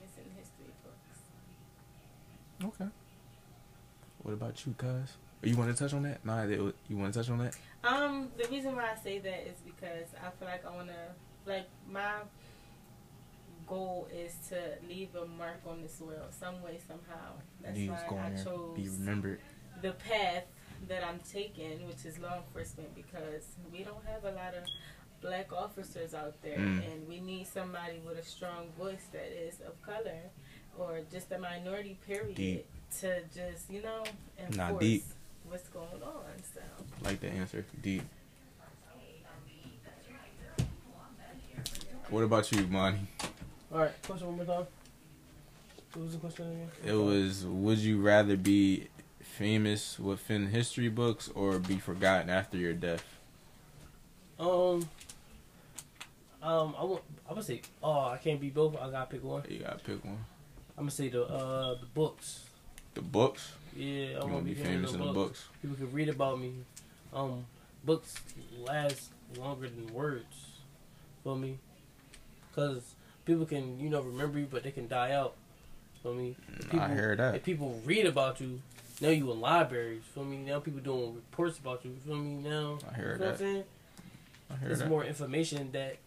Okay. What about you, cuz? You want to touch on that? Nah, you want to touch on that? Um, the reason why I say that is because I feel like I wanna like my goal is to leave a mark on this world some way somehow. That's You why going I there, chose be remembered. the path that I'm taking, which is law enforcement, because we don't have a lot of black officers out there, Mm. and we need somebody with a strong voice that is of color or just a minority. Period. Deep. To just you know enforce Nah, deep. what's going on. So Like the answer, deep. What about you, Monty? All right, question one more time. What was the question again? It was would you rather be famous within history books or be forgotten after your death? Um. Um, I want. I'm gonna say. Oh, I can't be both. I gotta pick one. You gotta pick one. I'm gonna say the uh the books. The books? Yeah, I You want wanna to be famous in the books. People can read about me. Um, books last longer than words. For me? Cause people can you know remember you, but they can die out. Feel me? If Mm, I hear that. If people read about you, now you in libraries. Feel me? Now people doing reports about you. Feel me? Now. I hear You know what I'm that. saying? I hear It's that. more information that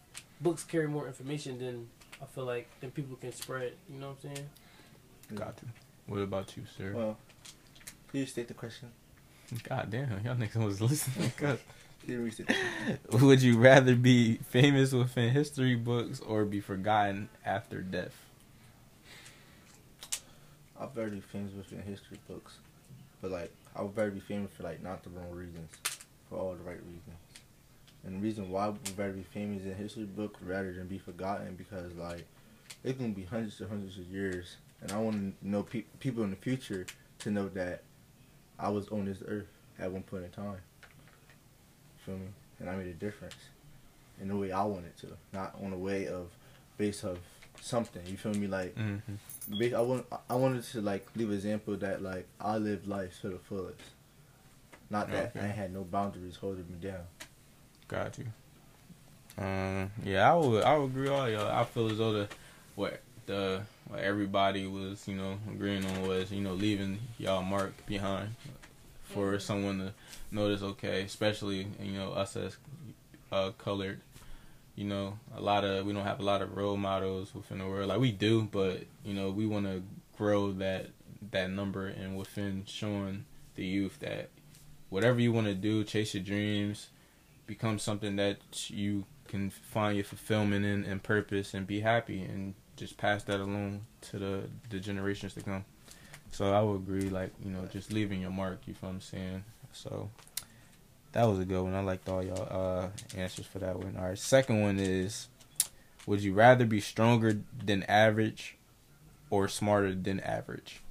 books carry more information than I feel like than people can spread. You know what I'm saying? Got to. What about you, sir? Well, please state the question. God damn, y'all niggas was listening. Would you rather be famous within history books or be forgotten after death? I'd rather be famous within history books, but like I would rather be famous for like not the wrong reasons, for all the right reasons. And the reason why I would rather be famous in history books rather than be forgotten because like it's gonna be hundreds and hundreds of years, and I want to know pe- people in the future to know that I was on this earth at one point in time. You feel me? And I made a difference in the way I wanted to, not on the way of base of something. You feel me? Like Mm-hmm. I want I wanted to like leave an example that like I lived life to the fullest. Not that Okay. I had no boundaries holding me down. Got you. Um, yeah, I would. I would agree with all y'all. I feel as though the what the what everybody was, you know, agreeing on was, you know, leaving y'all mark behind for Mhm. someone to notice. Okay, especially you know us as uh, colored. You know, a lot of we don't have a lot of role models within the world. Like we do, but you know, we want to grow that that number and within showing the youth that whatever you want to do, chase your dreams, become something that you can find your fulfillment in and purpose and be happy and just pass that along to the the generations to come. So I would agree, like you know, just leaving your mark. You feel what I'm saying? So that was a good one. I liked all y'all uh, answers for that one. All right, second one is: Would you rather be stronger than average or smarter than average?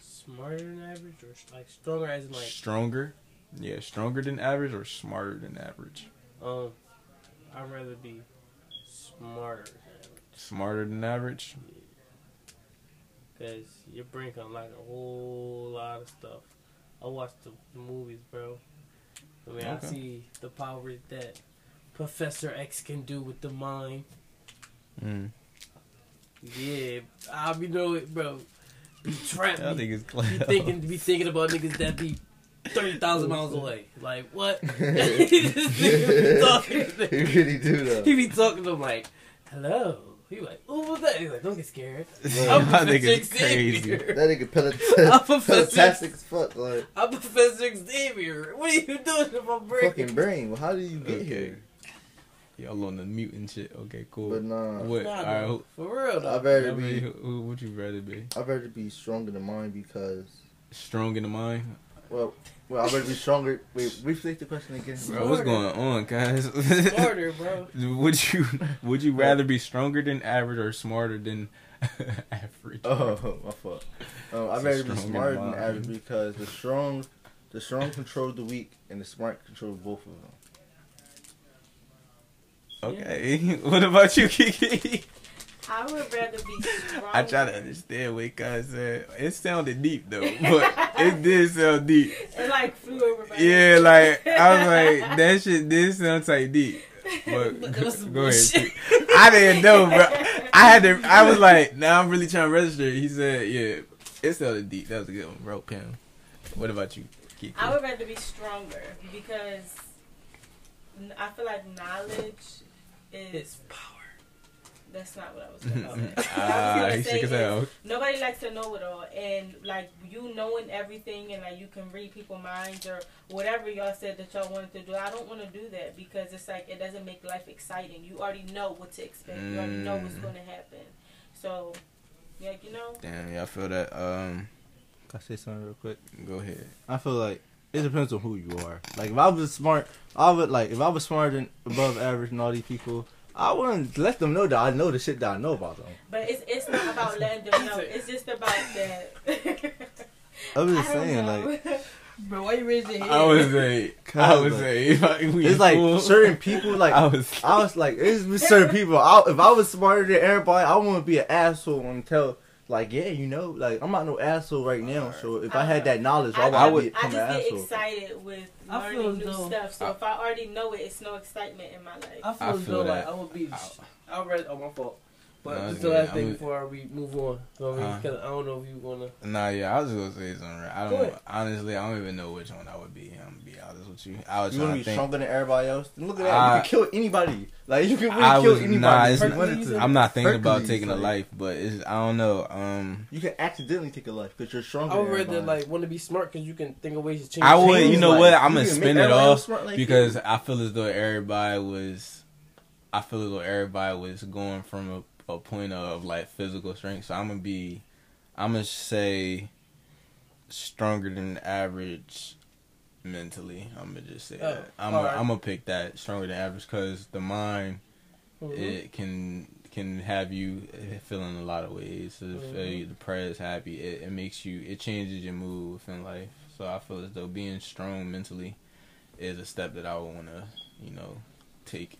Smarter than average or like stronger as in like stronger, yeah, stronger than average or smarter than average? um. I'd rather be smarter. Smarter than average. Cause your brain can unlock a whole lot of stuff. I watch the, the movies, bro. I mean, Okay. I see the power that Professor X can do with the mind. Mm. Yeah, I be know it, bro. Be trapped. I think it's be thinking, be thinking about niggas that be thirty thousand miles away. Like what? this nigga be talking. you really do though. He be talking to them like, "Hello." He like, "Oh, what's that?" He's like, "Don't get scared." Bro, I'm I think Professor it's crazy. Xavier. that nigga I'm pelt- Professor- fantastic as fuck. Like I'm Professor Xavier. What are you doing to my brain? fucking brain. Well, how did you get Okay. here? Y'all on the mutant shit. Okay, cool. But nah, what? Nah, all right, though. For real though. I'd rather be who, who would you rather be? I'd rather be stronger than mine because Strong in the mind? Well well I'd rather be stronger. Wait, restate the question again. Bro, what's going on, guys? Smarter, bro. would you would you rather be stronger than average or smarter than average? Oh, my fault. Um, I'd rather be smarter than average because the strong, the strong control the weak, and the smart control both of them. Okay. What about you, Kiki? I would rather be strong. I try to understand what guys said. It sounded deep though, but it did sound deep. It like flew over my Yeah, like I was like, that shit did sound like deep. But But go ahead. I didn't know, bro. I had to. I was like, now I'm really trying to register. He said, yeah, it sounded deep. That was a good one, bro. Pam. What about you, Kiki? I would rather be stronger because I feel like knowledge is power. That's not what I was gonna say. Ah, I was he sick as hell. nobody likes to know it all, and like you knowing everything, and like you can read people's minds or whatever y'all said that y'all wanted to do. I don't want to do that because it's like it doesn't make life exciting. You already know what to expect. You already know what's Mm. going to happen. So, yeah, you know. Damn, yeah, I feel that. Um, Can I say something real quick? go ahead. I feel like it depends on who you are. Like if I was smart, I would like if I was smarter than above average than all these people, I wouldn't let them know that I know the shit that I know about them. But it's it's not about letting them know. It's just about that. I'm just I don't saying, know. like Bro, why you raising your hand? I was say, I was like, like, it's like cool. certain people like I was. I was like, it's with certain people. I, if I was smarter than everybody, I wouldn't be an asshole and tell, like, yeah, you know, like I'm not no asshole right now. So if I had that knowledge, I, why I, would I I just get asshole? excited with learning new as though- stuff. So I- if I already know it, it's no excitement in my life. I feel I as feel though that. like I would be. I- I read. Oh, my fault. But No, just it's the good. last thing I'm- before we move on. So, I. 'cause I don't know if you wanna. Nah, yeah, I was gonna say something. Right? I don't ahead. honestly. I don't even know which one I would be. I'm gonna be honest with you. I was You want to be think. stronger than everybody else? Then look at that. I- you can kill anybody. Like you can really I kill was- anybody. nah, if it's- you wanted to. I'm not thinking about Hercules, taking a life, but it's, I don't know. Um, You can accidentally take a life because you're stronger. I would than rather everybody. like want to be smart because you can think of ways to change. I would. change You know life. what? I'm gonna can spin it everybody else off like because you. I feel as though everybody was. I feel as though everybody was going from a, a point of like physical strength. So I'm gonna be. I'm gonna say stronger than average mentally. I'm gonna just say Oh, that. I'm gonna. I'm gonna pick that stronger than average because the mind Mhm. it can can have you feeling a lot of ways. If Mhm. you're depressed, happy, it, it makes you it changes your mood within life. So I feel as though being strong mentally is a step that I would want to you know take.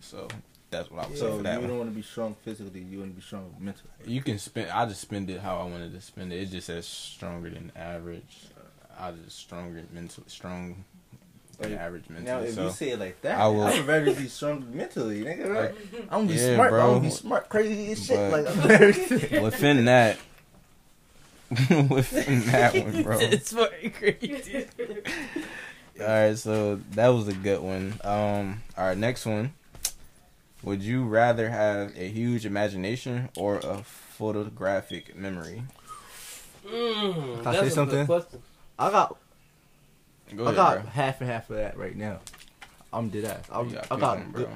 So that's what I would say So for you that don't want to be strong physically. You want to be strong mentally. You can spend. I just spend it how I wanted to spend it. It just says stronger than average. I just stronger mentally, strong than Like, average mentally. Now, if so you say it like that, I I will- would rather be strong mentally, nigga. Right? I'm gonna be Yeah, smart, bro. I'm gonna be smart, crazy as shit. But- like I'm very- within that, within that one, bro. it's very crazy. All right, so that was a good one. Um, all right, next one. Would you rather have a huge imagination or a photographic memory? Mm, Can I say something? I got, Go I got bro. half and half of that right now. I'm dead ass. I, You gotta I got one, bro.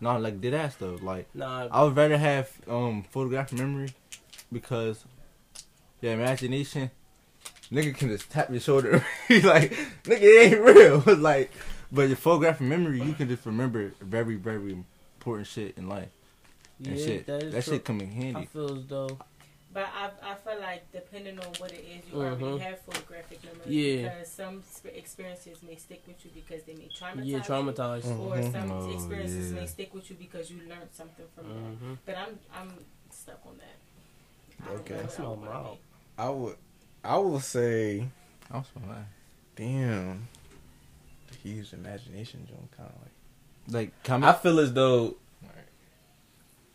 no like dead ass though. Like Nah, I would rather have um photographic memory because your imagination, nigga can just tap your shoulder. He's like, nigga, it ain't real. like, but your photographic memory, you can just remember very, very important shit in life and yeah, shit. that is that shit come in I handy. feel as though But I, I feel like depending on what it is, you Mhm. already have photographic memory. Yeah. Because some experiences may stick with you because they may traumatize yeah, you. traumatized. Or some Oh, experiences yeah. may stick with you because you learned something from that. Mm-hmm. But I'm I'm stuck on that. I don't Okay. what That's I my would mouth. I would, I will say, I'm so mad. damn, the huge imagination, John. Kind of like. Like, come I feel as though,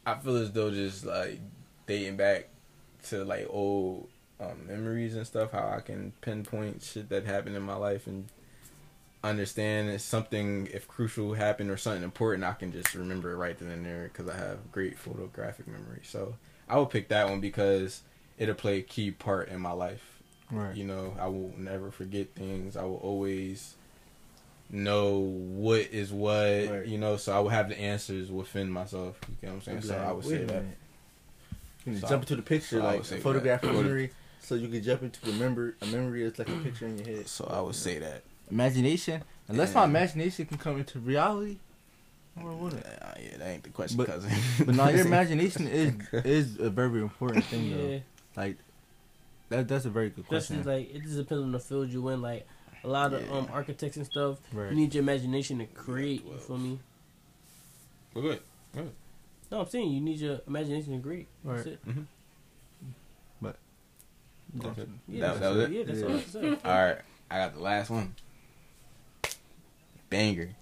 I feel as though just like dating back to like old um, memories and stuff, how I can pinpoint shit that happened in my life and understand if something, if crucial happened or something important, I can just remember it right then and there because I have great photographic memory. So I would pick that one because it'll play a key part in my life. right. You know, I will never forget things. I will always know what is what. Right. You know, so I would have the answers within myself. You get what I'm saying? So I would Wait say a that. minute. You So- jump into the picture, so like would say photographic memory, so you can jump into the memory. A memory is like a picture in your head. So I would say that. imagination. Unless Yeah. my imagination can come into reality, I wouldn't. Uh, yeah, that ain't the question, But- cousin. But now your imagination is is a very important thing Yeah, though. Like that that's a very good question. just like it just depends on the field you in. Like a lot of Yeah. um architects and stuff, right. you need your imagination to create. You well. feel me? We're good. No, I'm saying you need your imagination to create. That's Right. it. Mm-hmm. That's- Yeah, That- that's, that was it? Yeah, that's Yeah. all I have to say. All right, I got the last one. Banger.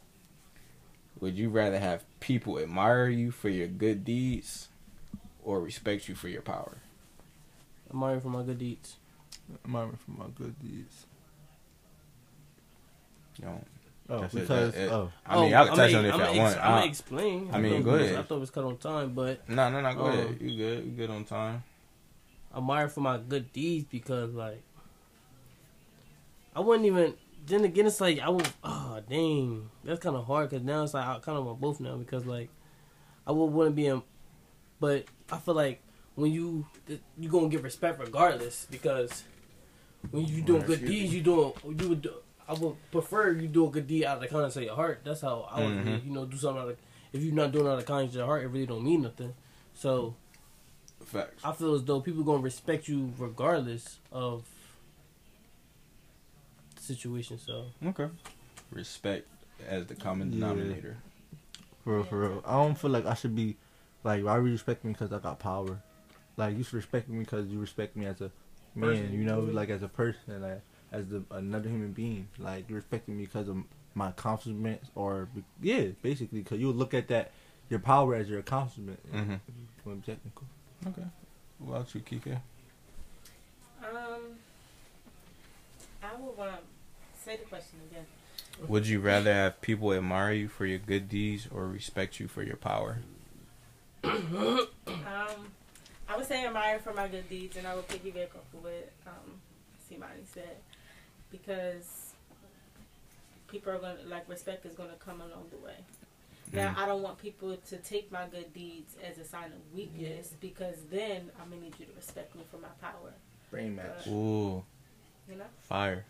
Would you rather have people admire you for your good deeds or respect you for your power? I'm married for my good deeds. I'm out for my good deeds. You know, Oh, That's it, because that- it- oh, I mean, Oh, I can touch I'ma- on it if I'ma I ex- want. I'ma I- explain. I mean, thought go it was- ahead. I thought it was cut on time, but No, no, no. Go Um, ahead. You good? You good on time? I'm admired for my good deeds because, like, I wouldn't even. Then again, it's like I would. Oh dang, that's kind of hard because now it's like I kind of want both now because like I would want to be in, but I feel like when you you gonna get respect regardless because when you doing good deeds, you doing you would. Do, I would prefer you do a good deed out of the kindness of your heart. That's how I would, Mhm. you know, do something out of. If you're not doing it out of the kindness of your heart, it really don't mean nothing. So Facts. I feel as though people gonna respect you regardless of the situation. So Okay. Respect as the common Yeah. denominator. for real, for real. I don't feel like I should be like why would you respect me because I got power? Like you should respect me because you respect me as a man. Person. You know, like as a person, like as the, another human being. Like you're respecting me because of my accomplishments, or yeah, basically because you look at that your power as your accomplishment. Mm-hmm. When technical. Okay. What about you, Kike? Um, I would want to say the question again. Would you rather have people admire you for your good deeds or respect you for your power? Um, I would say admire for my good deeds, and I would piggyback off of what um, Simani said because people are gonna like respect is gonna come along the way. Now, Mm. I don't want people to take my good deeds as a sign of weakness because then I'm gonna need you to respect me for my power. Brain match. Ooh, You know? fire.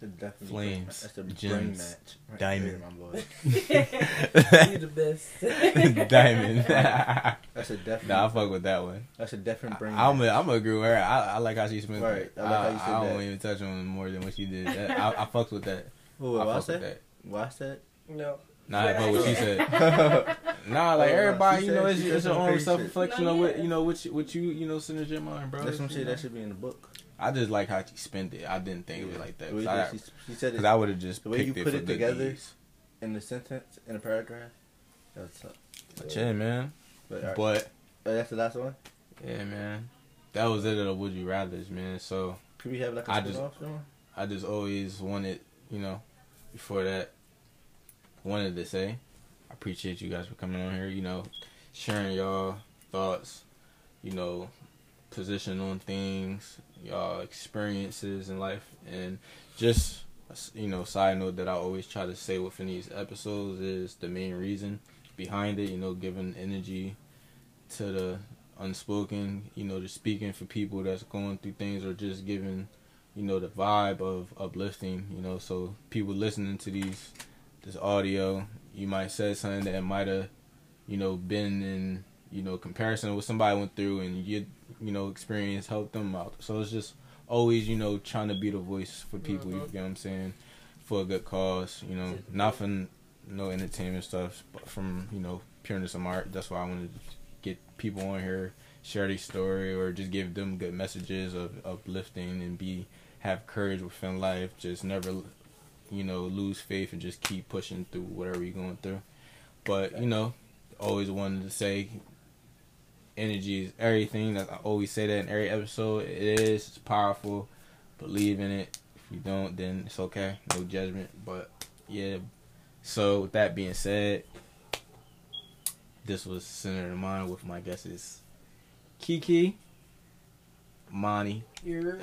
That's a definitely Flames, brain. That's a brain gems, match. Right diamond. there, my boy. you the best. Diamond. That's a definite. nah, I fuck with that one. that's a definite brain. I'm match. a, I'm a agree with her. I, I like how she spent. Right. I like how you said I don't that. even touch on more than what she did. That, I, I fucked with that. Who, I what I fuck with said? that. What I said? no. Nah, I fuck what she said. Nah, Nah, like Oh, everybody, you know, it's, it's your own self reflection shit. of what you know, what you, what you you know, send in your mind, bro. That's some shit know. that should be in the book. I just like how she spent it. I didn't think of it like that. Cause I, she, she said cause it I would have just the way you it put for it together, in a sentence, in a paragraph. That's tough. But yeah, man. But, alright. But Oh, that's the last one. yeah, man. That was it. Of the Would you rather's, man. So Could we have like a I just- Sean? I just always wanted, you know, before that, wanted to say, I appreciate you guys for coming on here, you know, sharing y'all thoughts, you know, position on things, y'all experiences in life, and just, you know, side note that I always try to say within these episodes is the main reason behind it, you know, giving energy to the unspoken, you know, just speaking for people that's going through things or just giving you know the vibe of uplifting you know. So people listening to these this audio you might say something that might have you know been in you know comparison with somebody went through and you you know experience helped them out so it's just always you know trying to be the voice for people you Mhm. get what i'm saying for a good cause you know not for no entertainment stuff but from you know pureness of art that's why i wanted to get people on here share their story or just give them good messages of uplifting and be have courage within life. Just never, you know, lose faith and just keep pushing through whatever you're going through. But you know, always wanted to say, energy is everything. That I always say that in every episode. It is. It's powerful. Believe in it. If you don't, then it's okay. No judgment. But yeah. So with that being said, this was Center of Mind with my guesses, Kiki, Monty, You're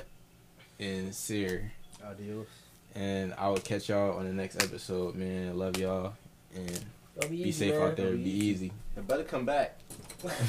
and Sear. Adios. And I will catch y'all on the next episode, man. Love y'all and Be, be safe out there. Be easy. It better come back.